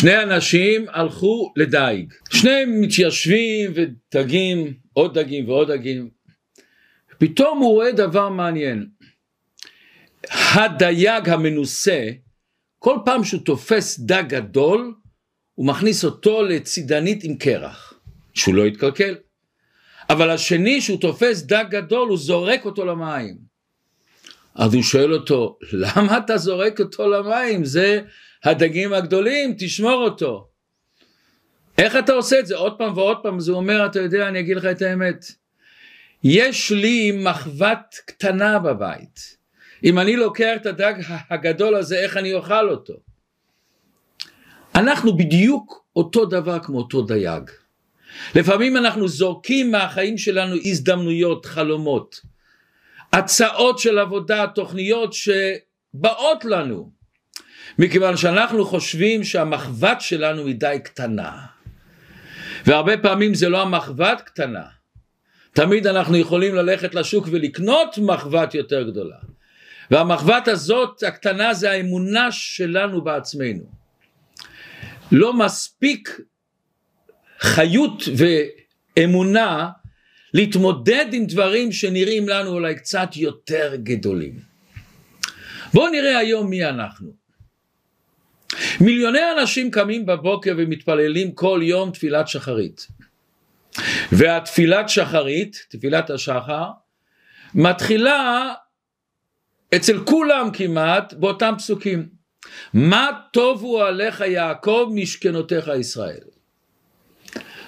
שני אנשים הלכו לדייג, שניהם מתיישבים ודגים, עוד דגים ועוד דגים, פתאום הוא רואה דבר מעניין, הדייג המנוסה, כל פעם שהוא תופס דג גדול, הוא מכניס אותו לצידנית עם קרח, שהוא לא יתקלקל. אבל השני שהוא תופס דג גדול הוא זורק אותו למים. אז הוא שואל אותו, למה אתה זורק אותו למים? זה הדגים הגדולים, תשמור אותו. איך אתה עושה את זה? עוד פעם ועוד פעם, הוא אומר, אתה יודע, אני אגיד לך את האמת. יש לי מחבת קטנה בבית. אם אני לוקח את הדג הגדול הזה, איך אני אוכל אותו? אנחנו בדיוק אותו דבר כמו אותו דייג. לפעמים אנחנו זורקים מהחיים שלנו הזדמנויות, חלומות, הצעות של עבודה, תוכניות שבאות לנו, מכיוון שאנחנו חושבים שהמחבת שלנו היא די קטנה. והרבה פעמים זה לא המחבת קטנה. תמיד אנחנו יכולים ללכת לשוק ולקנות מחבת יותר גדולה. והמחבת הזאת הקטנה זה האמונה שלנו בעצמנו. לא מספיק חיות ואמונה להתמודד עם דברים שנראים לנו אולי קצת יותר גדולים. בואו נראה היום מי אנחנו. מיליוני אנשים קמים בבוקר ומתפללים כל יום תפילת שחרית. והתפילת שחרית, תפילת השחר, מתחילה אצל כולם כמעט באותם פסוקים. מה טובו עליך יעקב משכנותיך ישראל.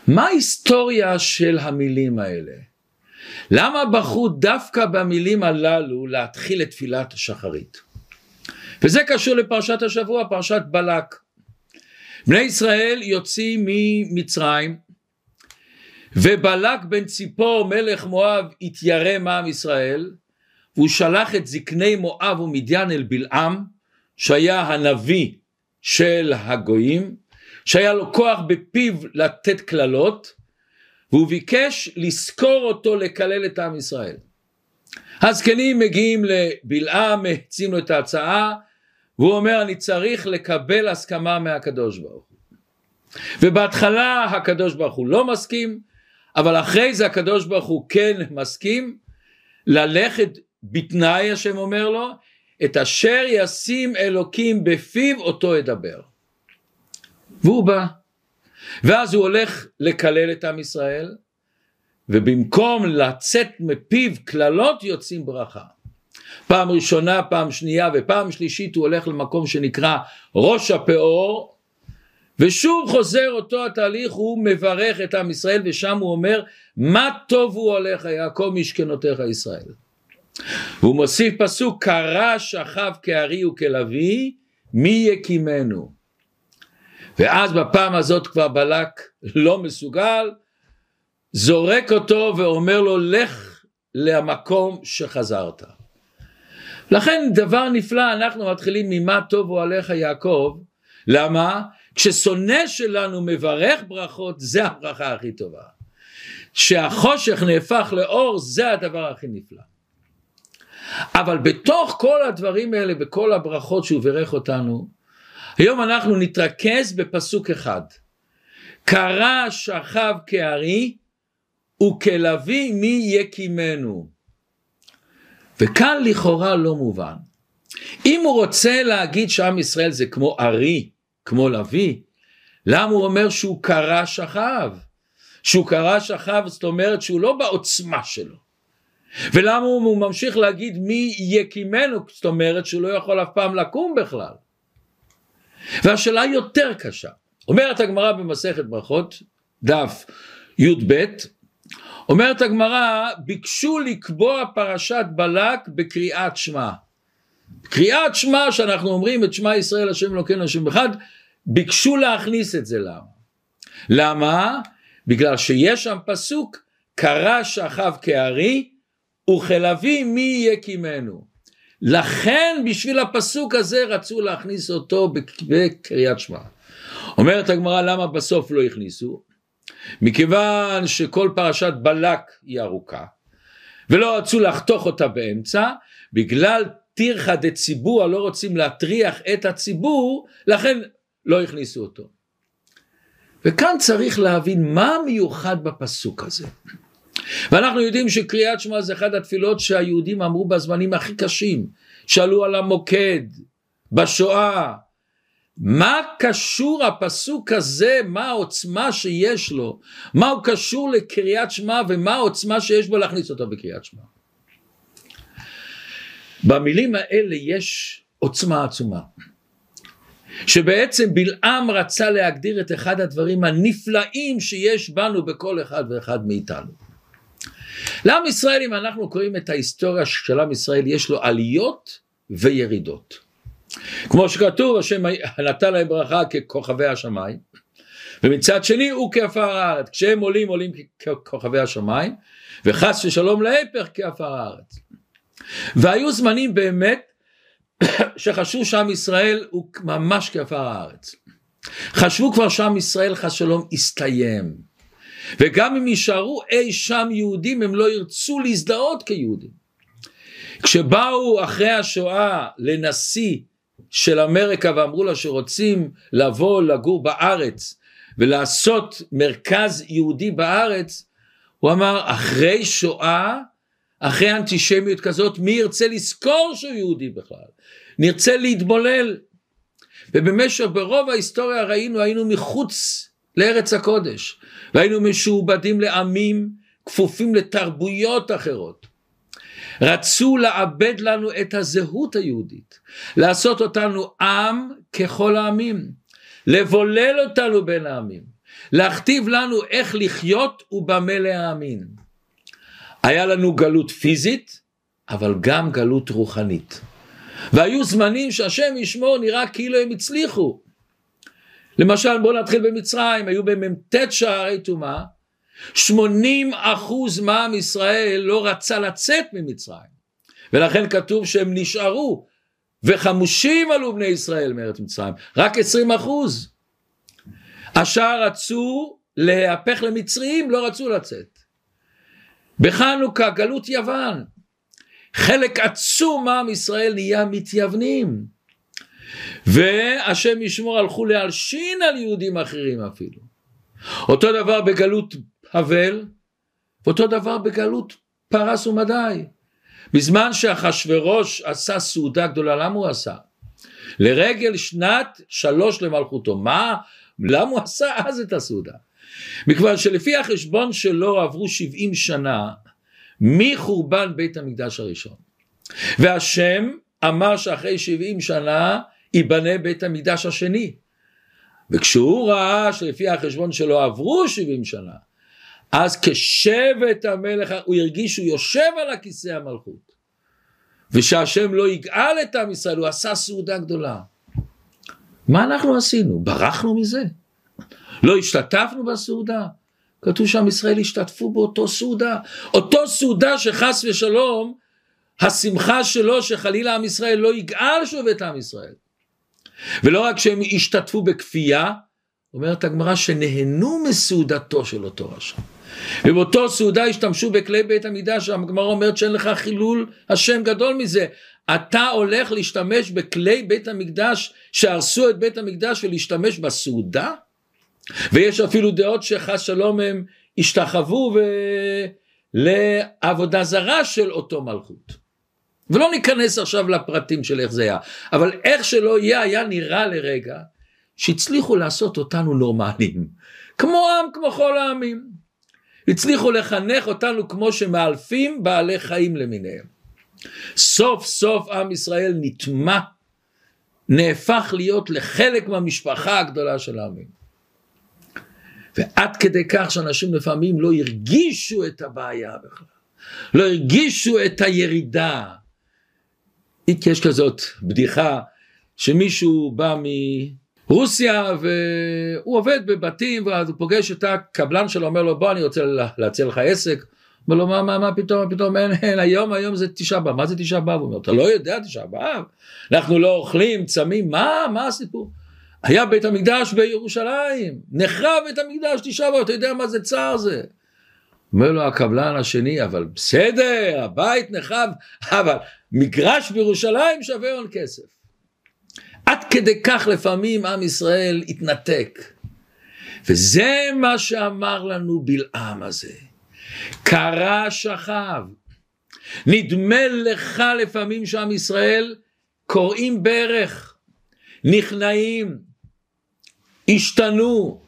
מה ההיסטוריה של המילים האלה? למה בחרו דווקא במילים הללו להתחיל את תפילת השחרית? וזה קשור לפרשת השבוע, פרשת בלק. בני ישראל יוצאים ממצרים, ובלק בן ציפור מלך מואב התיירא מעם ישראל, והוא שלח את זקני מואב ומדיין אל בלעם, שהיה הנביא של הגויים, שהיה לו כוח בפיו לתת קללות, והוא ביקש לזכור אותו לקלל את עם ישראל. הזקנים מגיעים לבלעם, מציעים לו את ההצעה, והוא אומר אני צריך לקבל הסכמה מהקדוש ברוך הוא. ובהתחלה הקדוש ברוך הוא לא מסכים, אבל אחרי זה הקדוש ברוך הוא כן מסכים ללכת בתנאי השם אומר לו, את אשר ישים אלוקים בפיו אותו ידבר. והוא בא. ואז הוא הולך לקלל את עם ישראל, ובמקום לצאת מפיו קללות יוצאים ברכה. פעם ראשונה, פעם שנייה ופעם שלישית הוא הולך למקום שנקרא ראש הפאור, ושוב חוזר אותו התהליך, הוא מברך את עם ישראל ושם הוא אומר מה טוב הוא עליך יעקב משכנותיך ישראל. והוא מוסיף פסוק קרא שכב כארי וכלביא מי יקימנו ואז בפעם הזאת כבר בלק לא מסוגל זורק אותו ואומר לו לך למקום שחזרת לכן דבר נפלא אנחנו מתחילים ממה טובו עליך יעקב למה? כששונא שלנו מברך ברכות זה הברכה הכי טובה שהחושך נהפך לאור זה הדבר הכי נפלא אבל בתוך כל הדברים האלה וכל הברכות שהוא בירך אותנו, היום אנחנו נתרכז בפסוק אחד. קרא שכב כארי וכלביא מי יקימנו. וכאן לכאורה לא מובן. אם הוא רוצה להגיד שעם ישראל זה כמו ארי, כמו לביא, למה הוא אומר שהוא קרא שכב? שהוא קרא שכב זאת אומרת שהוא לא בעוצמה שלו. ולמה הוא ממשיך להגיד מי יקימנו, זאת אומרת שהוא לא יכול אף פעם לקום בכלל. והשאלה יותר קשה. אומרת הגמרא במסכת ברכות, דף י"ב, אומרת הגמרא, ביקשו לקבוע פרשת בלק בקריאת שמע. קריאת שמע שאנחנו אומרים את שמע ישראל השם אלוקינו השם אחד, ביקשו להכניס את זה למה? למה? בגלל שיש שם פסוק, קרא שכב כארי וכלביא מי יקימנו. לכן בשביל הפסוק הזה רצו להכניס אותו בקריאת שמע. אומרת הגמרא למה בסוף לא הכניסו? מכיוון שכל פרשת בלק היא ארוכה ולא רצו לחתוך אותה באמצע בגלל טירחא דציבור לא רוצים להטריח את הציבור לכן לא הכניסו אותו. וכאן צריך להבין מה מיוחד בפסוק הזה. ואנחנו יודעים שקריאת שמע זה אחת התפילות שהיהודים אמרו בזמנים הכי קשים, שאלו על המוקד, בשואה, מה קשור הפסוק הזה, מה העוצמה שיש לו, מה הוא קשור לקריאת שמע ומה העוצמה שיש בו להכניס אותו בקריאת שמע. במילים האלה יש עוצמה עצומה. שבעצם בלעם רצה להגדיר את אחד הדברים הנפלאים שיש בנו בכל אחד ואחד מאיתנו. לעם ישראל אם אנחנו קוראים את ההיסטוריה של עם ישראל יש לו עליות וירידות. כמו שכתוב השם נתן להם ברכה ככוכבי השמיים ומצד שני הוא כעפר הארץ כשהם עולים עולים ככוכבי השמיים וחס ושלום להפך כעפר הארץ. והיו זמנים באמת שחשבו שעם ישראל הוא ממש כעפר הארץ. חשבו כבר שעם ישראל חס שלום הסתיים וגם אם יישארו אי שם יהודים הם לא ירצו להזדהות כיהודים. כשבאו אחרי השואה לנשיא של אמריקה ואמרו לה שרוצים לבוא לגור בארץ ולעשות מרכז יהודי בארץ, הוא אמר אחרי שואה, אחרי אנטישמיות כזאת, מי ירצה לזכור שהוא יהודי בכלל? נרצה להתבולל. ובמשך, ברוב ההיסטוריה ראינו, היינו מחוץ לארץ הקודש, והיינו משועבדים לעמים, כפופים לתרבויות אחרות. רצו לאבד לנו את הזהות היהודית, לעשות אותנו עם ככל העמים, לבולל אותנו בין העמים, להכתיב לנו איך לחיות ובמה להאמין. היה לנו גלות פיזית, אבל גם גלות רוחנית. והיו זמנים שהשם ישמור נראה כאילו הם הצליחו. למשל בואו נתחיל במצרים, היו במ"ט שערי טומאה, 80 אחוז מעם ישראל לא רצה לצאת ממצרים. ולכן כתוב שהם נשארו וחמושים עלו בני ישראל מארץ מצרים. רק 20 אחוז. השאר רצו להפך למצרים לא רצו לצאת. בחנוכה גלות יוון. חלק עצום מעם ישראל נהיה מתייוונים. והשם ישמור הלכו להלשין על יהודים אחרים אפילו. אותו דבר בגלות אבל, ואותו דבר בגלות פרס ומדי. בזמן שאחשורוש עשה סעודה גדולה, למה הוא עשה? לרגל שנת שלוש למלכותו. מה? למה הוא עשה אז את הסעודה? מכיוון שלפי החשבון שלו עברו שבעים שנה מחורבן בית המקדש הראשון. והשם אמר שאחרי שבעים שנה ייבנה בית המקדש השני. וכשהוא ראה שלפי החשבון שלו עברו שבעים שנה אז כשבט המלך הוא הרגיש שהוא יושב על הכיסא המלכות ושהשם לא יגאל את עם ישראל הוא עשה סעודה גדולה מה אנחנו עשינו? ברחנו מזה? לא השתתפנו בסעודה? כתוב שעם ישראל השתתפו באותו סעודה אותו סעודה שחס ושלום השמחה שלו שחלילה עם ישראל לא יגאל שוב את עם ישראל ולא רק שהם השתתפו בכפייה אומרת הגמרא שנהנו מסעודתו של אותו רשע ובאותו סעודה השתמשו בכלי בית המקדש, הגמרא אומרת שאין לך חילול השם גדול מזה. אתה הולך להשתמש בכלי בית המקדש שהרסו את בית המקדש ולהשתמש בסעודה? ויש אפילו דעות שחס שלום הם השתחוו ו... לעבודה זרה של אותו מלכות. ולא ניכנס עכשיו לפרטים של איך זה היה, אבל איך שלא יהיה, היה נראה לרגע שהצליחו לעשות אותנו נורמליים, כמו עם, כמו כל העמים. הצליחו לחנך אותנו כמו שמאלפים בעלי חיים למיניהם. סוף סוף עם ישראל נטמע, נהפך להיות לחלק מהמשפחה הגדולה של העמים. ועד כדי כך שאנשים לפעמים לא הרגישו את הבעיה בכלל, לא הרגישו את הירידה. יש כזאת בדיחה שמישהו בא. רוסיה והוא עובד בבתים ואז הוא פוגש את הקבלן שלו אומר לו בוא אני רוצה להציע לך עסק. אומר לו מה מה מה פתאום פתאום אין, אין היום היום זה תשעה באב. מה זה תשעה באב? הוא אומר אתה לא יודע תשעה באב. אנחנו לא אוכלים צמים מה מה הסיפור? היה בית המקדש בירושלים נחרב בית המקדש תשעה באב אתה יודע מה זה צער זה? אומר לו הקבלן השני אבל בסדר הבית נחרב אבל מגרש בירושלים שווה הון כסף עד כדי כך לפעמים עם ישראל התנתק. וזה מה שאמר לנו בלעם הזה. קרא שכב. נדמה לך לפעמים שעם ישראל קוראים ברך, נכנעים, השתנו,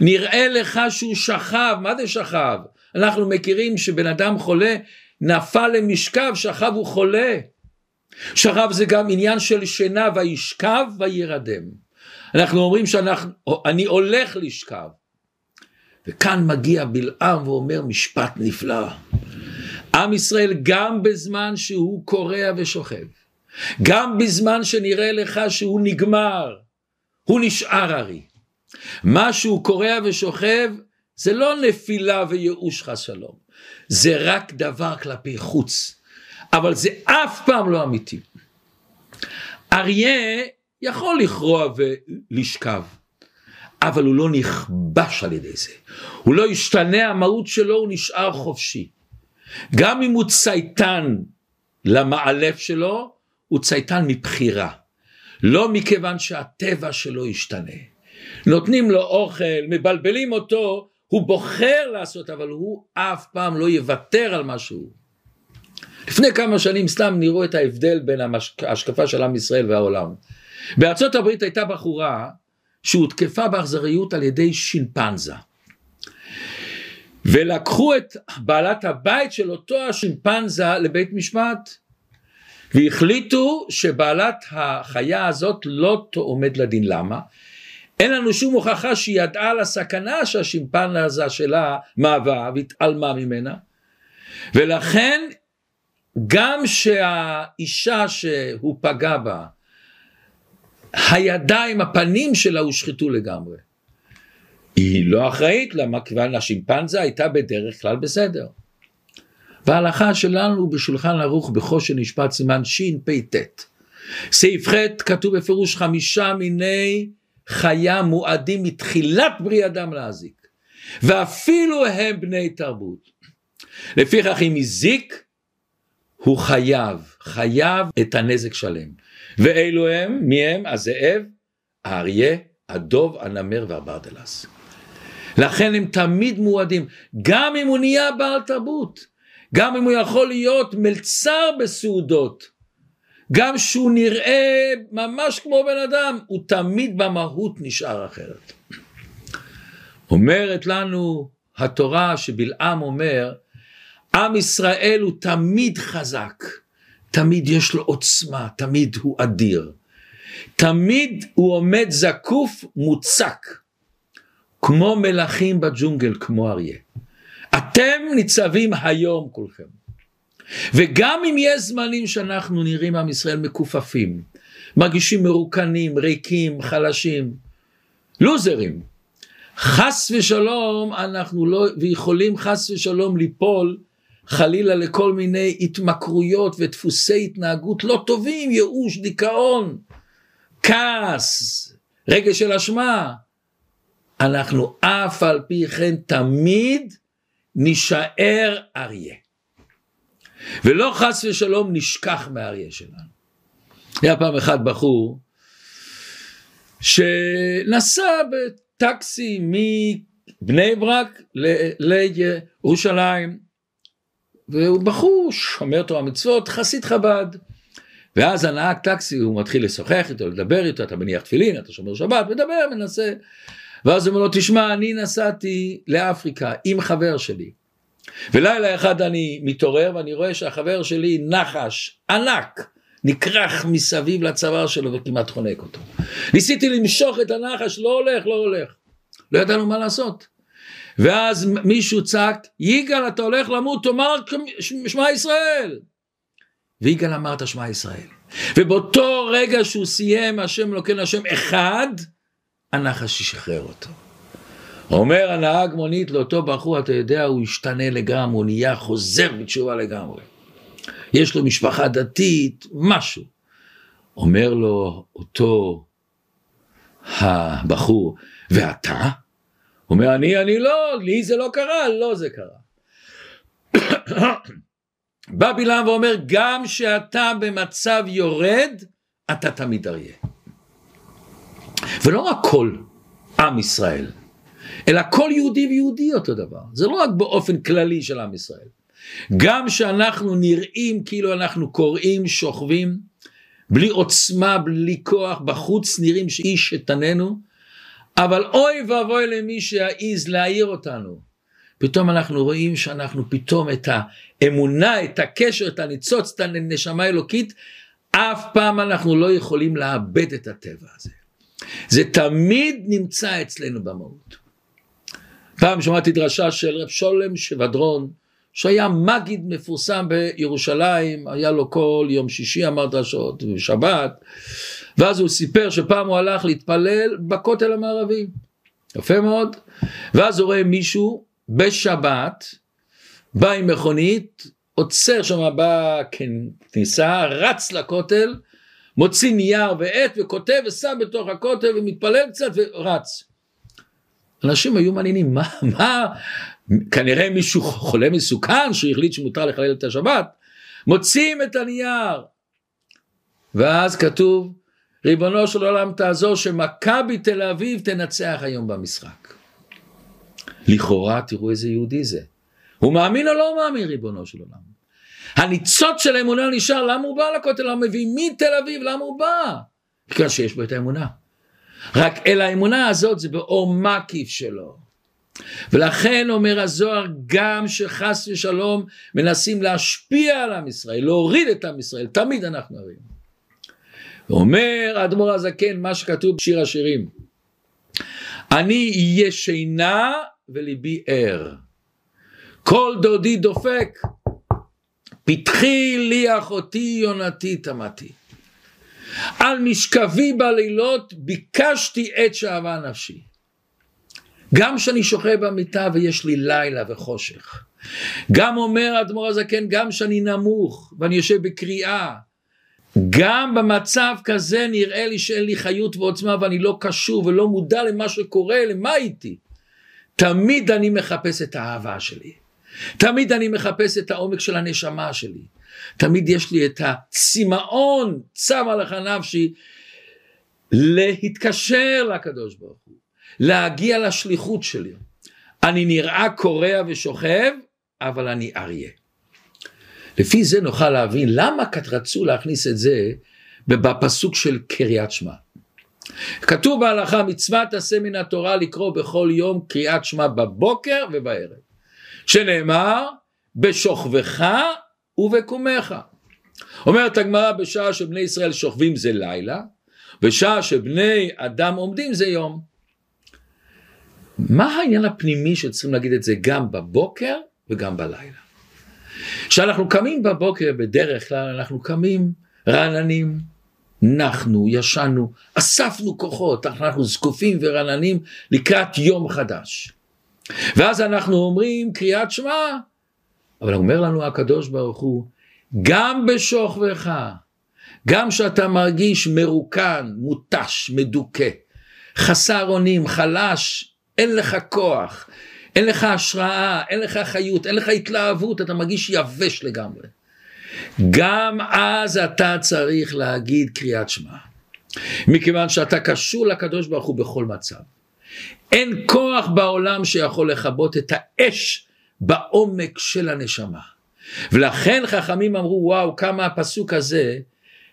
נראה לך שהוא שכב, מה זה שכב? אנחנו מכירים שבן אדם חולה, נפל למשכב, שכב הוא חולה. שכב זה גם עניין של שינה, וישכב וירדם. אנחנו אומרים שאני הולך לשכב. וכאן מגיע בלעם ואומר משפט נפלא. עם ישראל גם בזמן שהוא קורע ושוכב, גם בזמן שנראה לך שהוא נגמר, הוא נשאר הרי. מה שהוא קורע ושוכב זה לא נפילה וייאוש חס שלום, זה רק דבר כלפי חוץ, אבל זה אף פעם לא אמיתי. אריה יכול לכרוע ולשכב, אבל הוא לא נכבש על ידי זה, הוא לא ישתנה המהות שלו, הוא נשאר חופשי. גם אם הוא צייתן למעלף שלו, הוא צייתן מבחירה, לא מכיוון שהטבע שלו ישתנה. נותנים לו אוכל, מבלבלים אותו, הוא בוחר לעשות, אבל הוא אף פעם לא יוותר על מה שהוא. לפני כמה שנים סתם נראו את ההבדל בין ההשקפה של עם ישראל והעולם. בארצות הברית הייתה בחורה שהותקפה באכזריות על ידי שימפנזה. ולקחו את בעלת הבית של אותו השימפנזה לבית משפט והחליטו שבעלת החיה הזאת לא עומד לדין למה? אין לנו שום הוכחה שהיא ידעה על הסכנה שהשימפנזה שלה מהווה והתעלמה ממנה ולכן גם שהאישה שהוא פגע בה הידיים הפנים שלה הושחתו לגמרי היא לא אחראית למה כיוון השימפנזה הייתה בדרך כלל בסדר. וההלכה שלנו בשולחן ערוך בחושן משפט סימן שפט. סעיף ח' כתוב בפירוש חמישה מיני חיה מועדים מתחילת ברי אדם להזיק. ואפילו הם בני תרבות. לפיכך אם הזיק הוא חייב, חייב את הנזק שלם. ואלו הם, מי הם? הזאב, האריה, הדוב, הנמר והברדלס. לכן הם תמיד מועדים, גם אם הוא נהיה בעל תרבות, גם אם הוא יכול להיות מלצר בסעודות, גם שהוא נראה ממש כמו בן אדם, הוא תמיד במהות נשאר אחרת. אומרת לנו התורה שבלעם אומר, עם ישראל הוא תמיד חזק, תמיד יש לו עוצמה, תמיד הוא אדיר, תמיד הוא עומד זקוף מוצק. כמו מלכים בג'ונגל, כמו אריה. אתם ניצבים היום כולכם. וגם אם יש זמנים שאנחנו נראים עם ישראל מכופפים, מרגישים מרוקנים, ריקים, חלשים, לוזרים, חס ושלום אנחנו לא, ויכולים חס ושלום ליפול חלילה לכל מיני התמכרויות ודפוסי התנהגות לא טובים, ייאוש, דיכאון, כעס, רגש של אשמה, אנחנו אף על פי כן תמיד נישאר אריה. ולא חס ושלום נשכח מהאריה שלנו. היה פעם אחד בחור שנסע בטקסי מבני ברק לירושלים והוא בחור שומר תורה מצוות חסיד חב"ד ואז הנהג טקסי הוא מתחיל לשוחח איתו לדבר איתו אתה מניח תפילין אתה שומר שבת מדבר מנסה ואז הוא אומר לו, תשמע, אני נסעתי לאפריקה עם חבר שלי, ולילה אחד אני מתעורר ואני רואה שהחבר שלי נחש ענק נכרך מסביב לצוואר שלו וכמעט חונק אותו. ניסיתי למשוך את הנחש, לא הולך, לא הולך. לא ידענו מה לעשות. ואז מישהו צעק, יגאל אתה הולך למות, תאמר שמע ישראל. ויגאל אמר את השמע ישראל. ובאותו רגע שהוא סיים השם אלוקינו השם אחד, הנחש ישחרר אותו. אומר הנהג מונית לאותו בחור, אתה יודע, הוא השתנה לגמרי, הוא נהיה חוזר בתשובה לגמרי. יש לו משפחה דתית, משהו. אומר לו אותו הבחור, ואתה? אומר, אני, אני לא, לי זה לא קרה, לא זה קרה. בא בלעם ואומר, גם שאתה במצב יורד, אתה תמיד אריה. ולא רק כל עם ישראל, אלא כל יהודי ויהודי אותו דבר, זה לא רק באופן כללי של עם ישראל. גם שאנחנו נראים כאילו אנחנו קוראים, שוכבים, בלי עוצמה, בלי כוח, בחוץ נראים שאיש שתננו, אבל אוי ואבוי למי שיעז להעיר אותנו. פתאום אנחנו רואים שאנחנו פתאום את האמונה, את הקשר, את הניצוץ, את הנשמה האלוקית, אף פעם אנחנו לא יכולים לאבד את הטבע הזה. זה תמיד נמצא אצלנו במהות. פעם שמעתי דרשה של רב שולם שבדרון, שהיה מגיד מפורסם בירושלים, היה לו כל יום שישי אמר דרשות ושבת, ואז הוא סיפר שפעם הוא הלך להתפלל בכותל המערבי, יפה מאוד, ואז הוא רואה מישהו בשבת, בא עם מכונית, עוצר שם בכניסה, רץ לכותל, מוציא נייר ועט וכותב ושם בתוך הכותל ומתפלל קצת ורץ. אנשים היו מעניינים, מה, מה, כנראה מישהו חולה מסוכן שהחליט שמותר לחלל את השבת, מוציאים את הנייר. ואז כתוב, ריבונו של עולם תעזור שמכבי תל אביב תנצח היום במשחק. לכאורה תראו איזה יהודי זה. הוא מאמין או לא מאמין ריבונו של עולם? הניצוץ של האמונה נשאר, למה הוא בא לכותל? למה מביא מתל אביב? למה הוא בא? בגלל שיש בו את האמונה. רק אל האמונה הזאת זה באור מקיף שלו. ולכן אומר הזוהר גם שחס ושלום מנסים להשפיע על עם ישראל, להוריד את עם ישראל, תמיד אנחנו הרים. אומר האדמו"ר הזקן מה שכתוב בשיר השירים, אני אהיה שינה וליבי ער, כל דודי דופק, פתחי לי אחותי יונתי תמתי. על משכבי בלילות ביקשתי עת שאהבה נפשי. גם כשאני שוכב במיטה ויש לי לילה וחושך. גם אומר האדמו"ר הזקן, גם כשאני נמוך ואני יושב בקריאה, גם במצב כזה נראה לי שאין לי חיות ועוצמה ואני לא קשור ולא מודע למה שקורה, למה איתי. תמיד אני מחפש את האהבה שלי. תמיד אני מחפש את העומק של הנשמה שלי. תמיד יש לי את הצמאון, צמא לך נפשי, להתקשר לקדוש ברוך הוא, להגיע לשליחות שלי. אני נראה קורע ושוכב, אבל אני אריה. לפי זה נוכל להבין למה רצו להכניס את זה בפסוק של קריאת שמע. כתוב בהלכה מצוות עשה מן התורה לקרוא בכל יום קריאת שמע בבוקר ובערב. שנאמר בשוכבך ובקומך. אומרת הגמרא בשעה שבני ישראל שוכבים זה לילה, בשעה שבני אדם עומדים זה יום. מה העניין הפנימי שצריכים להגיד את זה גם בבוקר וגם בלילה? כשאנחנו קמים בבוקר בדרך כלל אנחנו קמים רעננים, נחנו, ישנו, אספנו כוחות, אנחנו זקופים ורעננים לקראת יום חדש. ואז אנחנו אומרים קריאת שמע, אבל אומר לנו הקדוש ברוך הוא, גם בשוכבך, גם שאתה מרגיש מרוקן, מותש, מדוכא, חסר אונים, חלש, אין לך כוח, אין לך השראה, אין לך חיות, אין לך התלהבות, אתה מרגיש יבש לגמרי. גם אז אתה צריך להגיד קריאת שמע, מכיוון שאתה קשור לקדוש ברוך הוא בכל מצב. אין כוח בעולם שיכול לכבות את האש בעומק של הנשמה. ולכן חכמים אמרו וואו כמה הפסוק הזה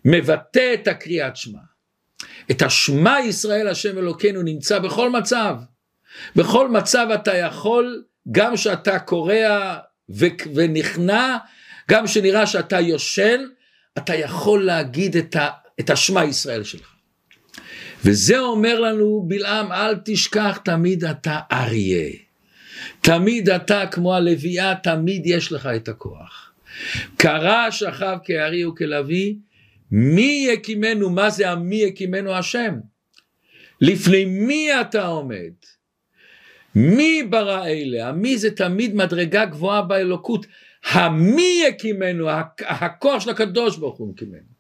מבטא את הקריאת שמע. את השמע ישראל השם אלוקינו נמצא בכל מצב. בכל מצב אתה יכול גם שאתה קורע ונכנע גם שנראה שאתה יושן אתה יכול להגיד את, ה, את השמע ישראל שלך. וזה אומר לנו בלעם אל תשכח תמיד אתה אריה. תמיד אתה כמו הלוויה תמיד יש לך את הכוח. קרא שכב כארי וכלוי מי יקימנו מה זה המי יקימנו השם. לפני מי אתה עומד? מי ברא אלה? המי זה תמיד מדרגה גבוהה באלוקות. המי יקימנו, הכוח של הקדוש ברוך הוא יקימנו.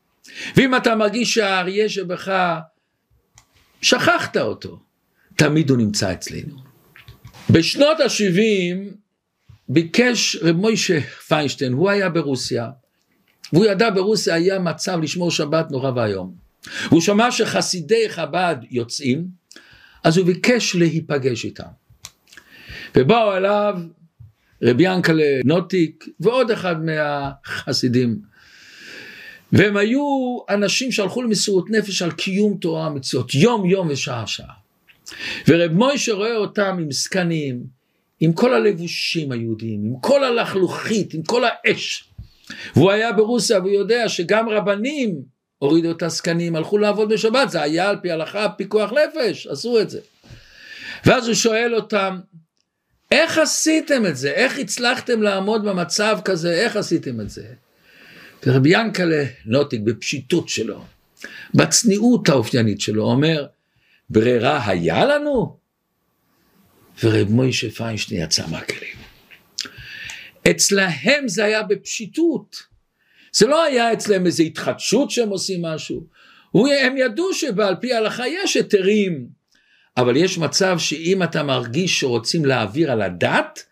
ואם אתה מרגיש שהאריה שבך שכחת אותו, תמיד הוא נמצא אצלנו. בשנות ה-70 ביקש רב מוישה פיינשטיין, הוא היה ברוסיה, והוא ידע ברוסיה היה מצב לשמור שבת נורא ואיום. הוא שמע שחסידי חב"ד יוצאים, אז הוא ביקש להיפגש איתם. ובאו אליו רבי ינקלה נוטיק ועוד אחד מהחסידים. והם היו אנשים שהלכו למסירות נפש על קיום תורה מצוות יום יום ושעה שעה. ורב מוישה רואה אותם עם זקנים, עם כל הלבושים היהודיים, עם כל הלחלוכית, עם כל האש. והוא היה ברוסיה והוא יודע שגם רבנים הורידו את הזקנים, הלכו לעבוד בשבת, זה היה על פי הלכה פיקוח נפש, עשו את זה. ואז הוא שואל אותם, איך עשיתם את זה? איך הצלחתם לעמוד במצב כזה? איך עשיתם את זה? ורבי ינקלה נוטיק בפשיטות שלו, בצניעות האופיינית שלו, אומר, ברירה היה לנו? ורב מוישה פיינשטיין יצא מהכלים. אצלהם זה היה בפשיטות. זה לא היה אצלם איזו התחדשות שהם עושים משהו. הם ידעו שעל פי ההלכה יש היתרים, אבל יש מצב שאם אתה מרגיש שרוצים להעביר על הדת,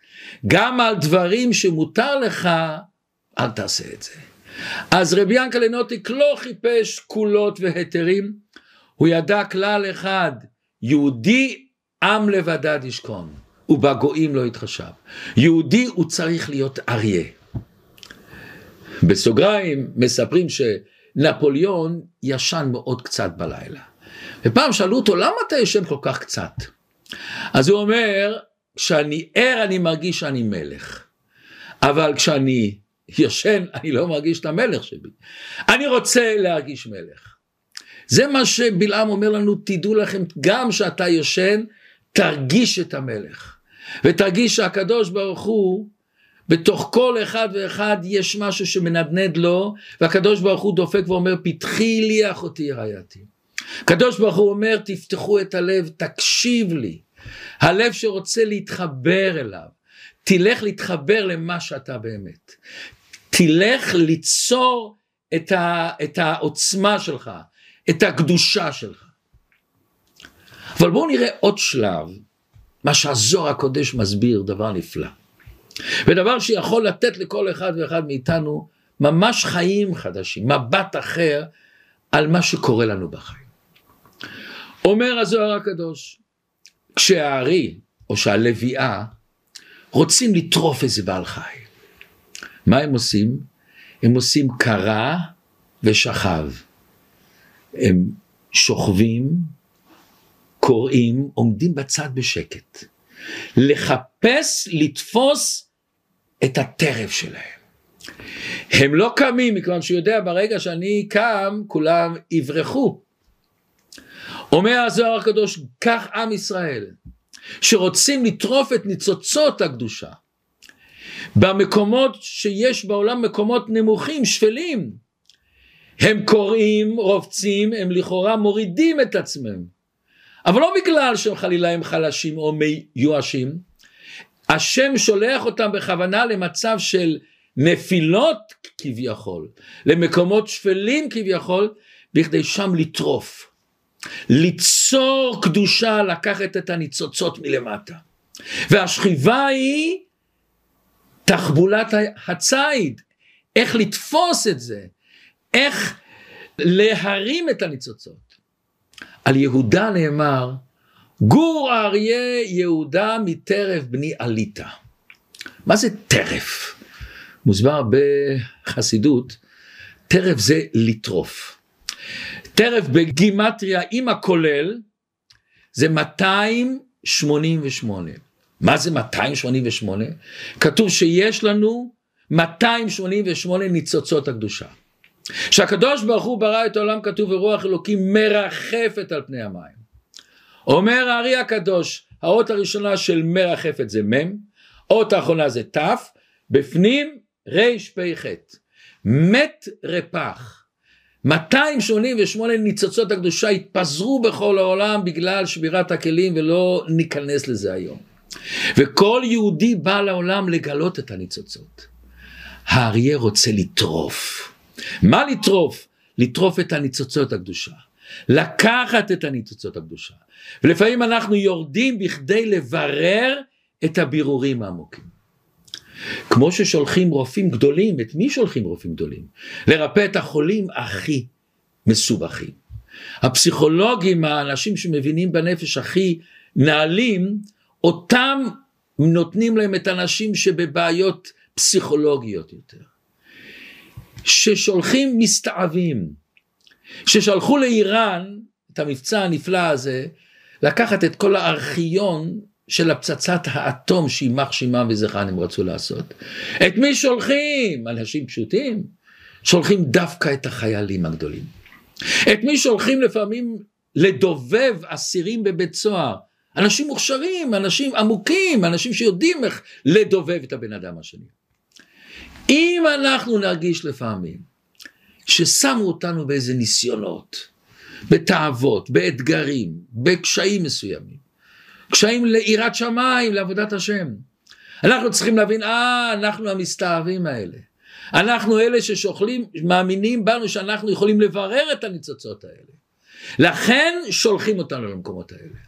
גם על דברים שמותר לך, אל תעשה את זה. אז רבי ינקלה נוטיק לא חיפש כולות והיתרים, הוא ידע כלל אחד, יהודי עם לבדד ישכון, ובגויים לא יתחשב. יהודי הוא צריך להיות אריה. בסוגריים מספרים שנפוליאון ישן מאוד קצת בלילה. ופעם שאלו אותו למה אתה ישן כל כך קצת? אז הוא אומר כשאני ער אני מרגיש שאני מלך. אבל כשאני ישן אני לא מרגיש את המלך שבי. אני רוצה להרגיש מלך. זה מה שבלעם אומר לנו תדעו לכם גם שאתה ישן תרגיש את המלך. ותרגיש שהקדוש ברוך הוא בתוך כל אחד ואחד יש משהו שמנדנד לו והקדוש ברוך הוא דופק ואומר פתחי לי אחותי רעייתי הקדוש ברוך הוא אומר תפתחו את הלב תקשיב לי. הלב שרוצה להתחבר אליו תלך להתחבר למה שאתה באמת. תלך ליצור את, ה, את העוצמה שלך את הקדושה שלך. אבל בואו נראה עוד שלב מה שהזוהר הקודש מסביר דבר נפלא. ודבר שיכול לתת לכל אחד ואחד מאיתנו ממש חיים חדשים מבט אחר על מה שקורה לנו בחיים אומר הזוהר הקדוש, כשהארי או שהלוויה רוצים לטרוף איזה בעל חי, מה הם עושים? הם עושים קרה ושכב. הם שוכבים, קוראים, עומדים בצד בשקט. לחפש, לתפוס את הטרף שלהם. הם לא קמים מכיוון שהוא יודע ברגע שאני קם כולם יברחו אומר הזוהר הקדוש, כך עם ישראל, שרוצים לטרוף את ניצוצות הקדושה, במקומות שיש בעולם מקומות נמוכים, שפלים, הם קוראים, רובצים, הם לכאורה מורידים את עצמם, אבל לא בגלל שהם חלילה הם חלשים או מיואשים, השם שולח אותם בכוונה למצב של נפילות כביכול, למקומות שפלים כביכול, בכדי שם לטרוף. ליצור קדושה לקחת את הניצוצות מלמטה. והשכיבה היא תחבולת הציד, איך לתפוס את זה, איך להרים את הניצוצות. על יהודה נאמר, גור אריה יהודה מטרף בני עליתה. מה זה טרף? מוסבר בחסידות, טרף זה לטרוף. טרף בגימטריה עם הכולל זה 288. מה זה 288? כתוב שיש לנו 288 ניצוצות הקדושה. שהקדוש ברוך הוא ברא את העולם כתוב ורוח אלוקים מרחפת על פני המים. אומר הארי הקדוש, האות הראשונה של מרחפת זה מ', אות האחרונה זה ת', בפנים רפ"ח. מת רפ"ח. 288 ניצוצות הקדושה התפזרו בכל העולם בגלל שבירת הכלים ולא ניכנס לזה היום. וכל יהודי בא לעולם לגלות את הניצוצות. האריה רוצה לטרוף. מה לטרוף? לטרוף את הניצוצות הקדושה. לקחת את הניצוצות הקדושה. ולפעמים אנחנו יורדים בכדי לברר את הבירורים העמוקים. כמו ששולחים רופאים גדולים, את מי שולחים רופאים גדולים? לרפא את החולים הכי מסובכים. הפסיכולוגים, האנשים שמבינים בנפש הכי נעלים, אותם נותנים להם את האנשים שבבעיות פסיכולוגיות יותר, ששולחים מסתעבים, ששלחו לאיראן את המבצע הנפלא הזה, לקחת את כל הארכיון של הפצצת האטום שיימח שמם וזכרם הם רצו לעשות. את מי שולחים? אנשים פשוטים? שולחים דווקא את החיילים הגדולים. את מי שולחים לפעמים לדובב אסירים בבית סוהר? אנשים מוכשרים, אנשים עמוקים, אנשים שיודעים איך לדובב את הבן אדם השני. אם אנחנו נרגיש לפעמים ששמו אותנו באיזה ניסיונות, בתאוות, באתגרים, בקשיים מסוימים, קשיים ליראת שמיים, לעבודת השם. אנחנו צריכים להבין, אה, אנחנו המסתערים האלה. אנחנו אלה ששוכלים, מאמינים בנו שאנחנו יכולים לברר את הניצוצות האלה. לכן שולחים אותנו למקומות האלה.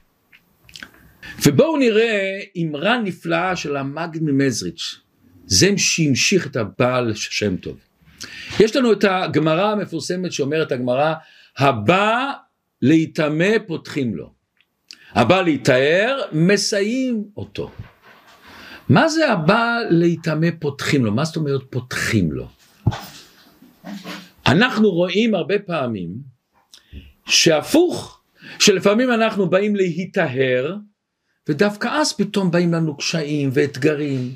ובואו נראה אמרה נפלאה של המגד ממזריץ', זה שהמשיך את הבעל שם טוב. יש לנו את הגמרא המפורסמת שאומרת הגמרא, הבא להיטמא פותחים לו. הבא להיטהר מסייעים אותו. מה זה הבא להיטמא פותחים לו? מה זאת אומרת פותחים לו? אנחנו רואים הרבה פעמים שהפוך, שלפעמים אנחנו באים להיטהר ודווקא אז פתאום באים לנו קשיים ואתגרים.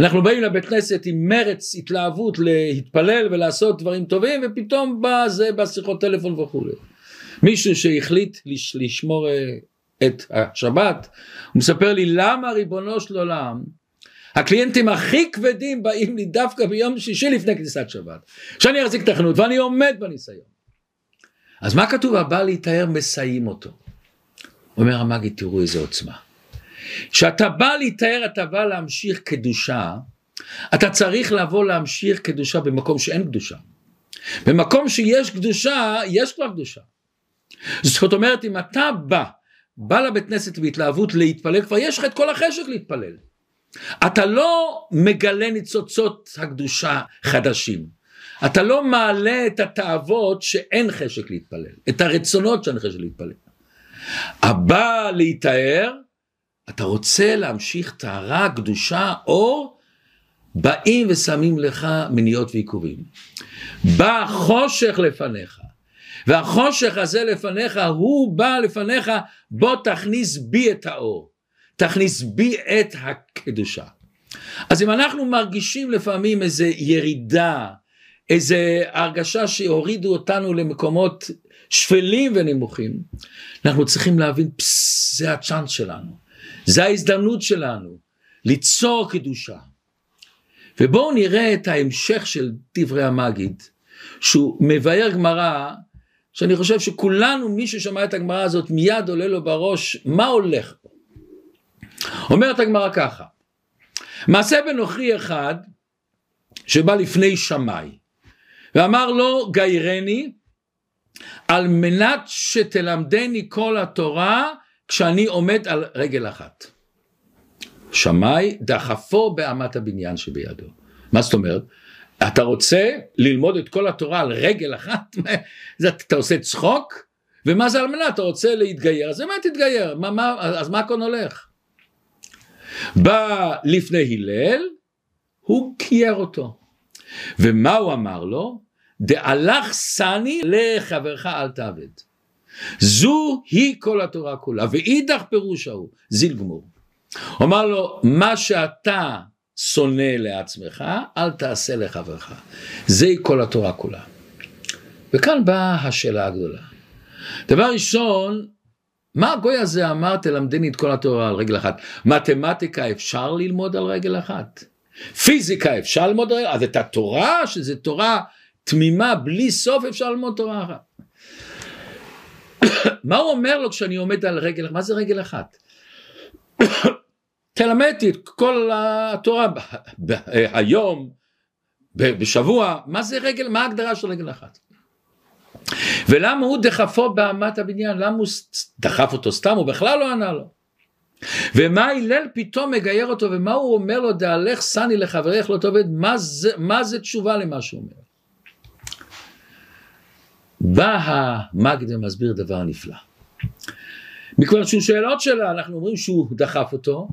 אנחנו באים לבית כנסת עם מרץ, התלהבות להתפלל ולעשות דברים טובים ופתאום בא זה בשיחות טלפון וכולי. מישהו שהחליט לשמור אה, את השבת, הוא מספר לי למה ריבונו של עולם הקליינטים הכי כבדים באים לי דווקא ביום שישי לפני כניסת שבת, שאני אחזיק את החנות ואני עומד בניסיון. אז מה כתוב הבא להיטהר מסיים אותו. אומר המגיד תראו איזה עוצמה. כשאתה בא להיטהר אתה בא להמשיך קדושה, אתה צריך לבוא להמשיך קדושה במקום שאין קדושה. במקום שיש קדושה, יש כבר קדושה. זאת אומרת אם אתה בא בא לבית כנסת בהתלהבות להתפלל, כבר יש לך את כל החשק להתפלל. אתה לא מגלה ניצוצות הקדושה חדשים. אתה לא מעלה את התאוות שאין חשק להתפלל, את הרצונות שאין חשק להתפלל. הבא להיטהר, אתה רוצה להמשיך טהרה, קדושה, אור, באים ושמים לך מניעות ועיכובים. בא חושך לפניך, והחושך הזה לפניך, הוא בא לפניך, בוא תכניס בי את האור, תכניס בי את הקדושה. אז אם אנחנו מרגישים לפעמים איזה ירידה, איזה הרגשה שהורידו אותנו למקומות שפלים ונמוכים, אנחנו צריכים להבין, פסס, זה הצ'אנס שלנו, זה ההזדמנות שלנו, ליצור קדושה. ובואו נראה את ההמשך של דברי המגיד, שהוא מבאר גמרא שאני חושב שכולנו, מי ששמע את הגמרא הזאת, מיד עולה לו בראש, מה הולך פה? אומרת הגמרא ככה, מעשה בנוכרי אחד, שבא לפני שמאי, ואמר לו, גיירני, על מנת שתלמדני כל התורה, כשאני עומד על רגל אחת. שמאי דחפו באמת הבניין שבידו. מה זאת אומרת? אתה רוצה ללמוד את כל התורה על רגל אחת? אתה עושה צחוק? ומה זה על מנת? אתה רוצה להתגייר? אז למה תתגייר? מה, מה, אז מה הכל הולך? בא לפני הלל, הוא קייר אותו. ומה הוא אמר לו? דהלך סני לחברך אל תעבד. זו היא כל התורה כולה, ואידך פירוש ההוא, זיל גמור. אמר לו, מה שאתה שונא לעצמך, אל תעשה לחברך. זה כל התורה כולה. וכאן באה השאלה הגדולה. דבר ראשון, מה הגוי הזה אמר תלמדני את כל התורה על רגל אחת? מתמטיקה אפשר ללמוד על רגל אחת? פיזיקה אפשר ללמוד על רגל אחת? אז את התורה, שזה תורה תמימה בלי סוף אפשר ללמוד תורה אחת. מה הוא אומר לו כשאני עומד על רגל, אחת? מה זה רגל אחת? תלמדתי את כל התורה היום, בשבוע, מה זה רגל, מה ההגדרה של רגל אחת? ולמה הוא דחפו באמת הבניין? למה הוא דחף אותו סתם? הוא בכלל לא ענה לו. ומה הלל פתאום מגייר אותו ומה הוא אומר לו דהלך סני לחברך לא תאבד מה מה זה תשובה למה שהוא אומר. בא המגד ומסביר דבר נפלא. מכיוון שהוא שואל עוד שאלה אנחנו אומרים שהוא דחף אותו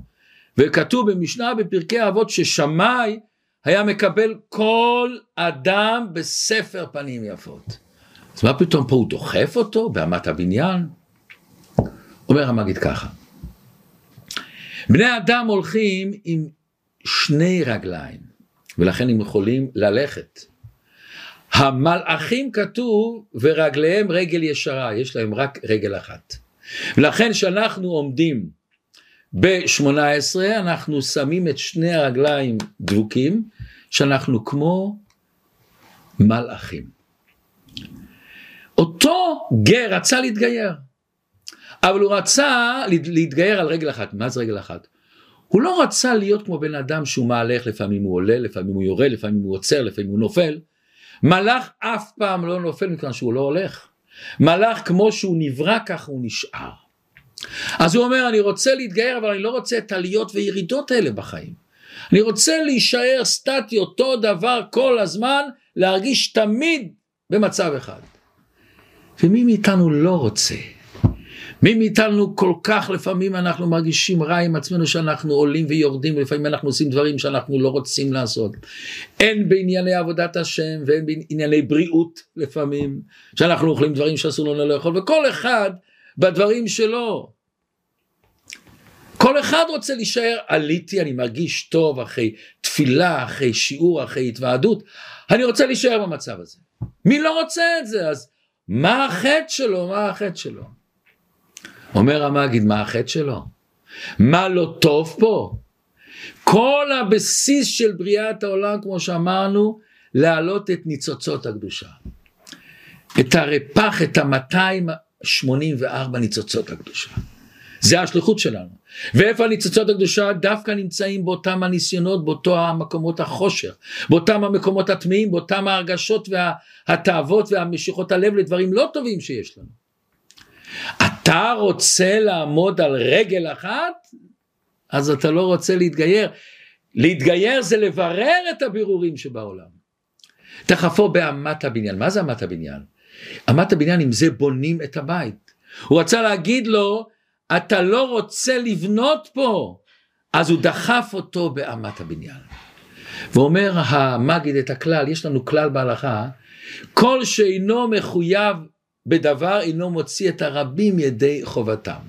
וכתוב במשנה בפרקי אבות ששמאי היה מקבל כל אדם בספר פנים יפות. אז מה פתאום פה הוא דוחף אותו באמת הבניין? אומר המגיד ככה, בני אדם הולכים עם שני רגליים, ולכן הם יכולים ללכת. המלאכים כתוב ורגליהם רגל ישרה, יש להם רק רגל אחת. ולכן כשאנחנו עומדים ב-18 אנחנו שמים את שני הרגליים דבוקים, שאנחנו כמו מלאכים. אותו גר רצה להתגייר, אבל הוא רצה להתגייר על רגל אחת. מה זה רגל אחת? הוא לא רצה להיות כמו בן אדם שהוא מהלך, לפעמים הוא עולה, לפעמים הוא יורד, לפעמים הוא עוצר, לפעמים הוא נופל. מלאך אף פעם לא נופל מכיוון שהוא לא הולך. מלאך כמו שהוא נברא ככה הוא נשאר. אז הוא אומר אני רוצה להתגייר אבל אני לא רוצה את העליות וירידות האלה בחיים. אני רוצה להישאר סטטי אותו דבר כל הזמן, להרגיש תמיד במצב אחד. ומי מאיתנו לא רוצה? מי מאיתנו כל כך לפעמים אנחנו מרגישים רע עם עצמנו שאנחנו עולים ויורדים ולפעמים אנחנו עושים דברים שאנחנו לא רוצים לעשות. אין בענייני עבודת השם ואין בענייני בריאות לפעמים שאנחנו אוכלים דברים שאסור לנו לאכול וכל אחד בדברים שלו. כל אחד רוצה להישאר עליתי אני מרגיש טוב אחרי תפילה אחרי שיעור אחרי התוועדות אני רוצה להישאר במצב הזה. מי לא רוצה את זה אז מה החטא שלו מה החטא שלו. אומר המגיד, מה החטא שלו? מה לא טוב פה? כל הבסיס של בריאת העולם, כמו שאמרנו, להעלות את ניצוצות הקדושה. את הרפח, את ה-284 ניצוצות הקדושה. זה השליחות שלנו. ואיפה הניצוצות הקדושה? דווקא נמצאים באותם הניסיונות, באותו המקומות החושך, באותם המקומות הטמאים, באותם ההרגשות והתאוות והמשיכות הלב לדברים לא טובים שיש לנו. אתה רוצה לעמוד על רגל אחת? אז אתה לא רוצה להתגייר. להתגייר זה לברר את הבירורים שבעולם. תכפו באמת הבניין. מה זה אמת הבניין? אמת הבניין עם זה בונים את הבית. הוא רצה להגיד לו, אתה לא רוצה לבנות פה, אז הוא דחף אותו באמת הבניין. ואומר המגיד את הכלל, יש לנו כלל בהלכה, כל שאינו מחויב בדבר אינו מוציא את הרבים ידי חובתם.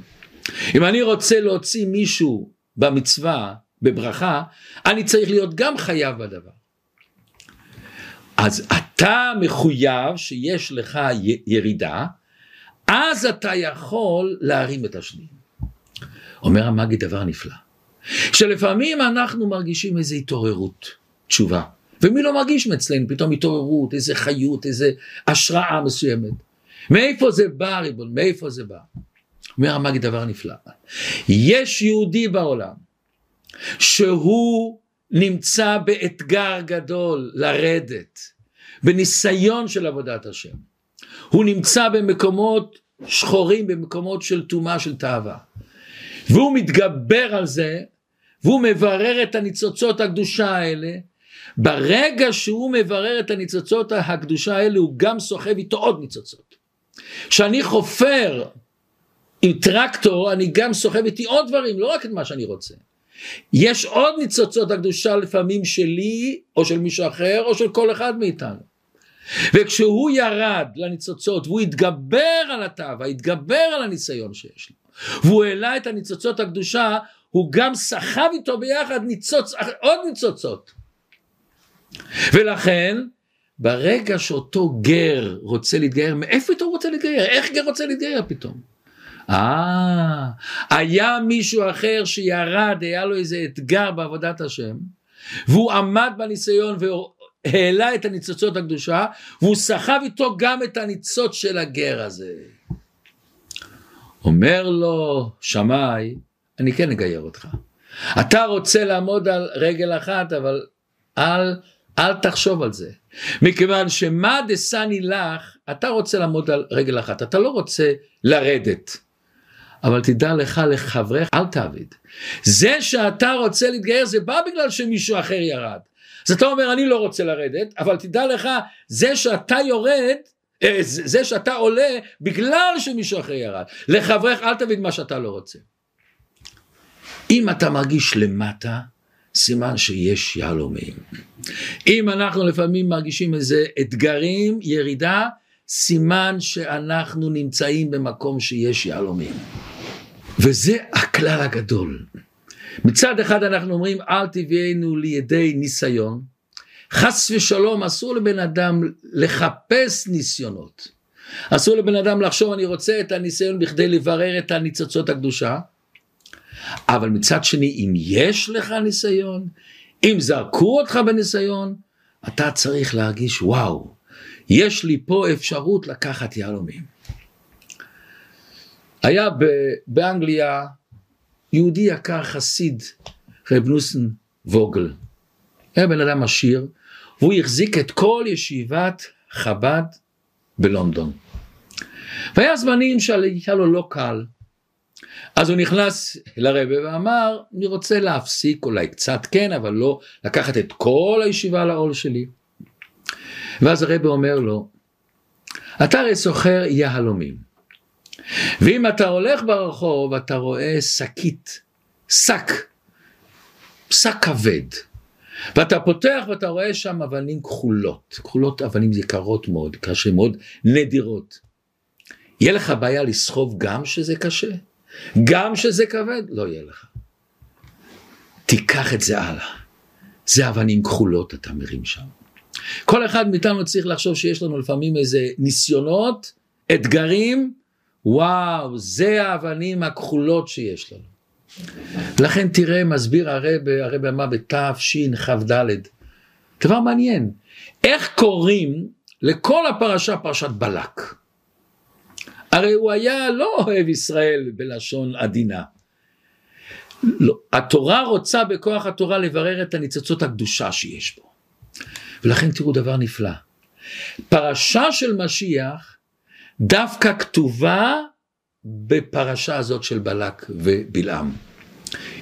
אם אני רוצה להוציא מישהו במצווה, בברכה, אני צריך להיות גם חייב בדבר. אז אתה מחויב שיש לך ירידה, אז אתה יכול להרים את השני. אומר המאגי דבר נפלא, שלפעמים אנחנו מרגישים איזו התעוררות, תשובה, ומי לא מרגיש מאצלנו פתאום התעוררות, איזה חיות, איזה השראה מסוימת. מאיפה זה בא ריבון? מאיפה זה בא? אומר המגיד דבר נפלא. יש יהודי בעולם שהוא נמצא באתגר גדול לרדת, בניסיון של עבודת השם. הוא נמצא במקומות שחורים, במקומות של טומאה, של תאווה. והוא מתגבר על זה, והוא מברר את הניצוצות הקדושה האלה. ברגע שהוא מברר את הניצוצות הקדושה האלה, הוא גם סוחב איתו עוד ניצוצות. כשאני חופר עם טרקטור, אני גם סוחב איתי עוד דברים, לא רק את מה שאני רוצה. יש עוד ניצוצות הקדושה לפעמים שלי, או של מישהו אחר, או של כל אחד מאיתנו. וכשהוא ירד לניצוצות, והוא התגבר על התאווה, התגבר על הניסיון שיש לו, והוא העלה את הניצוצות הקדושה, הוא גם סחב איתו ביחד ניצוץ, עוד ניצוצות. ולכן, ברגע שאותו גר רוצה להתגייר, מאיפה אתה רוצה להתגייר? איך גר רוצה להתגייר פתאום? אה, היה מישהו אחר שירד, היה לו איזה אתגר בעבודת השם, והוא עמד בניסיון והעלה את הניצוצות הקדושה, והוא סחב איתו גם את הניצוץ של הגר הזה. אומר לו שמאי, אני כן אגייר אותך. אתה רוצה לעמוד על רגל אחת, אבל אל, אל תחשוב על זה. מכיוון שמה דסני לך, אתה רוצה לעמוד על רגל אחת, אתה לא רוצה לרדת. אבל תדע לך לחברך, אל תעביד. זה שאתה רוצה להתגייר זה בא בגלל שמישהו אחר ירד. אז אתה אומר אני לא רוצה לרדת, אבל תדע לך, זה שאתה יורד, אה, זה שאתה עולה בגלל שמישהו אחר ירד. לחברך אל תבין מה שאתה לא רוצה. אם אתה מרגיש למטה, סימן שיש יהלומים. אם אנחנו לפעמים מרגישים איזה אתגרים, ירידה, סימן שאנחנו נמצאים במקום שיש יהלומים. וזה הכלל הגדול. מצד אחד אנחנו אומרים אל תביאנו לידי ניסיון, חס ושלום אסור לבן אדם לחפש ניסיונות. אסור לבן אדם לחשוב אני רוצה את הניסיון בכדי לברר את הניצוצות הקדושה. אבל מצד שני אם יש לך ניסיון, אם זרקו אותך בניסיון, אתה צריך להרגיש וואו, יש לי פה אפשרות לקחת יהלומים. היה באנגליה יהודי יקר חסיד, רב נוסן ווגל. היה בן אדם עשיר, והוא החזיק את כל ישיבת חב"ד בלונדון. והיה זמנים שהיה לו לא קל. אז הוא נכנס לרבה ואמר, אני רוצה להפסיק, אולי קצת כן, אבל לא לקחת את כל הישיבה לעול שלי. ואז הרבה אומר לו, אתה הרי סוחר יהלומים. ואם אתה הולך ברחוב, אתה רואה שקית, שק, שק כבד. ואתה פותח ואתה רואה שם אבנים כחולות, כחולות אבנים יקרות מאוד, קשה מאוד, נדירות. יהיה לך בעיה לסחוב גם שזה קשה? גם שזה כבד? לא יהיה לך. תיקח את זה הלאה. זה אבנים כחולות אתה מרים שם. כל אחד מאיתנו צריך לחשוב שיש לנו לפעמים איזה ניסיונות, אתגרים, וואו, זה האבנים הכחולות שיש לנו. לכן תראה, מסביר הרב, הרב אמר בתשכ"ד, דבר מעניין, איך קוראים לכל הפרשה פרשת בלק? הרי הוא היה לא אוהב ישראל בלשון עדינה. לא, התורה רוצה בכוח התורה לברר את הניצוצות הקדושה שיש בו. ולכן תראו דבר נפלא. פרשה של משיח דווקא כתובה בפרשה הזאת של בלק ובלעם.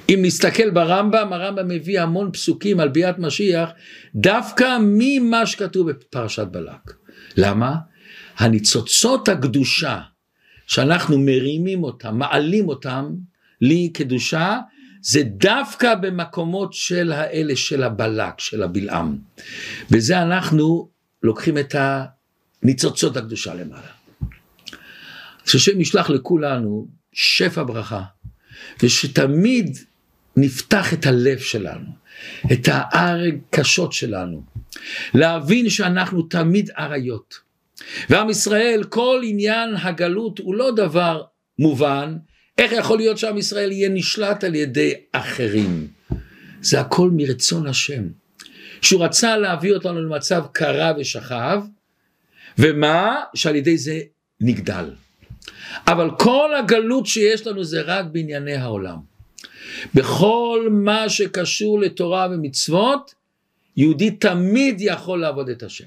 אם נסתכל ברמב"ם, הרמב"ם מביא המון פסוקים על ביאת משיח, דווקא ממה שכתוב בפרשת בלק. למה? הניצוצות הקדושה שאנחנו מרימים אותם, מעלים אותם לי קדושה, זה דווקא במקומות של האלה של הבלק, של הבלעם. בזה אנחנו לוקחים את הניצוצות הקדושה למעלה. שהשם ישלח לכולנו שפע ברכה, ושתמיד נפתח את הלב שלנו, את הרגשות שלנו, להבין שאנחנו תמיד אריות. ועם ישראל, כל עניין הגלות הוא לא דבר מובן, איך יכול להיות שעם ישראל יהיה נשלט על ידי אחרים? זה הכל מרצון השם. שהוא רצה להביא אותנו למצב קרה ושכב, ומה? שעל ידי זה נגדל. אבל כל הגלות שיש לנו זה רק בענייני העולם. בכל מה שקשור לתורה ומצוות, יהודי תמיד יכול לעבוד את השם.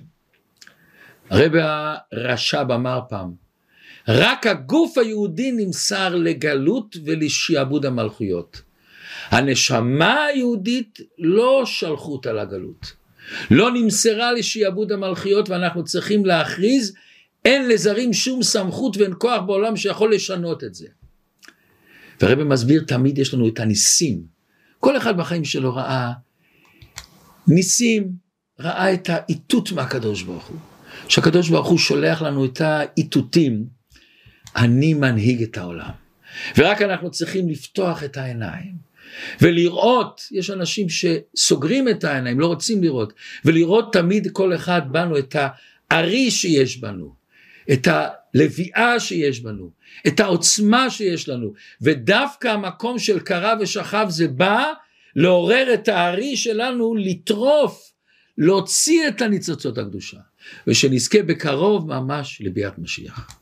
הרב הרש"ב אמר פעם, רק הגוף היהודי נמסר לגלות ולשעבוד המלכויות. הנשמה היהודית לא שלחו אותה לגלות. לא נמסרה לשעבוד המלכויות ואנחנו צריכים להכריז אין לזרים שום סמכות ואין כוח בעולם שיכול לשנות את זה. והרבא מסביר תמיד יש לנו את הניסים. כל אחד בחיים שלו ראה ניסים, ראה את האיתות מהקדוש ברוך הוא. שהקדוש ברוך הוא שולח לנו את האיתותים, אני מנהיג את העולם. ורק אנחנו צריכים לפתוח את העיניים ולראות, יש אנשים שסוגרים את העיניים, לא רוצים לראות, ולראות תמיד כל אחד בנו את הארי שיש בנו, את הלוויה שיש בנו, את העוצמה שיש לנו, ודווקא המקום של קרה ושכב זה בא לעורר את הארי שלנו לטרוף, להוציא את הניצוצות הקדושה, ושנזכה בקרוב ממש לביאת משיח.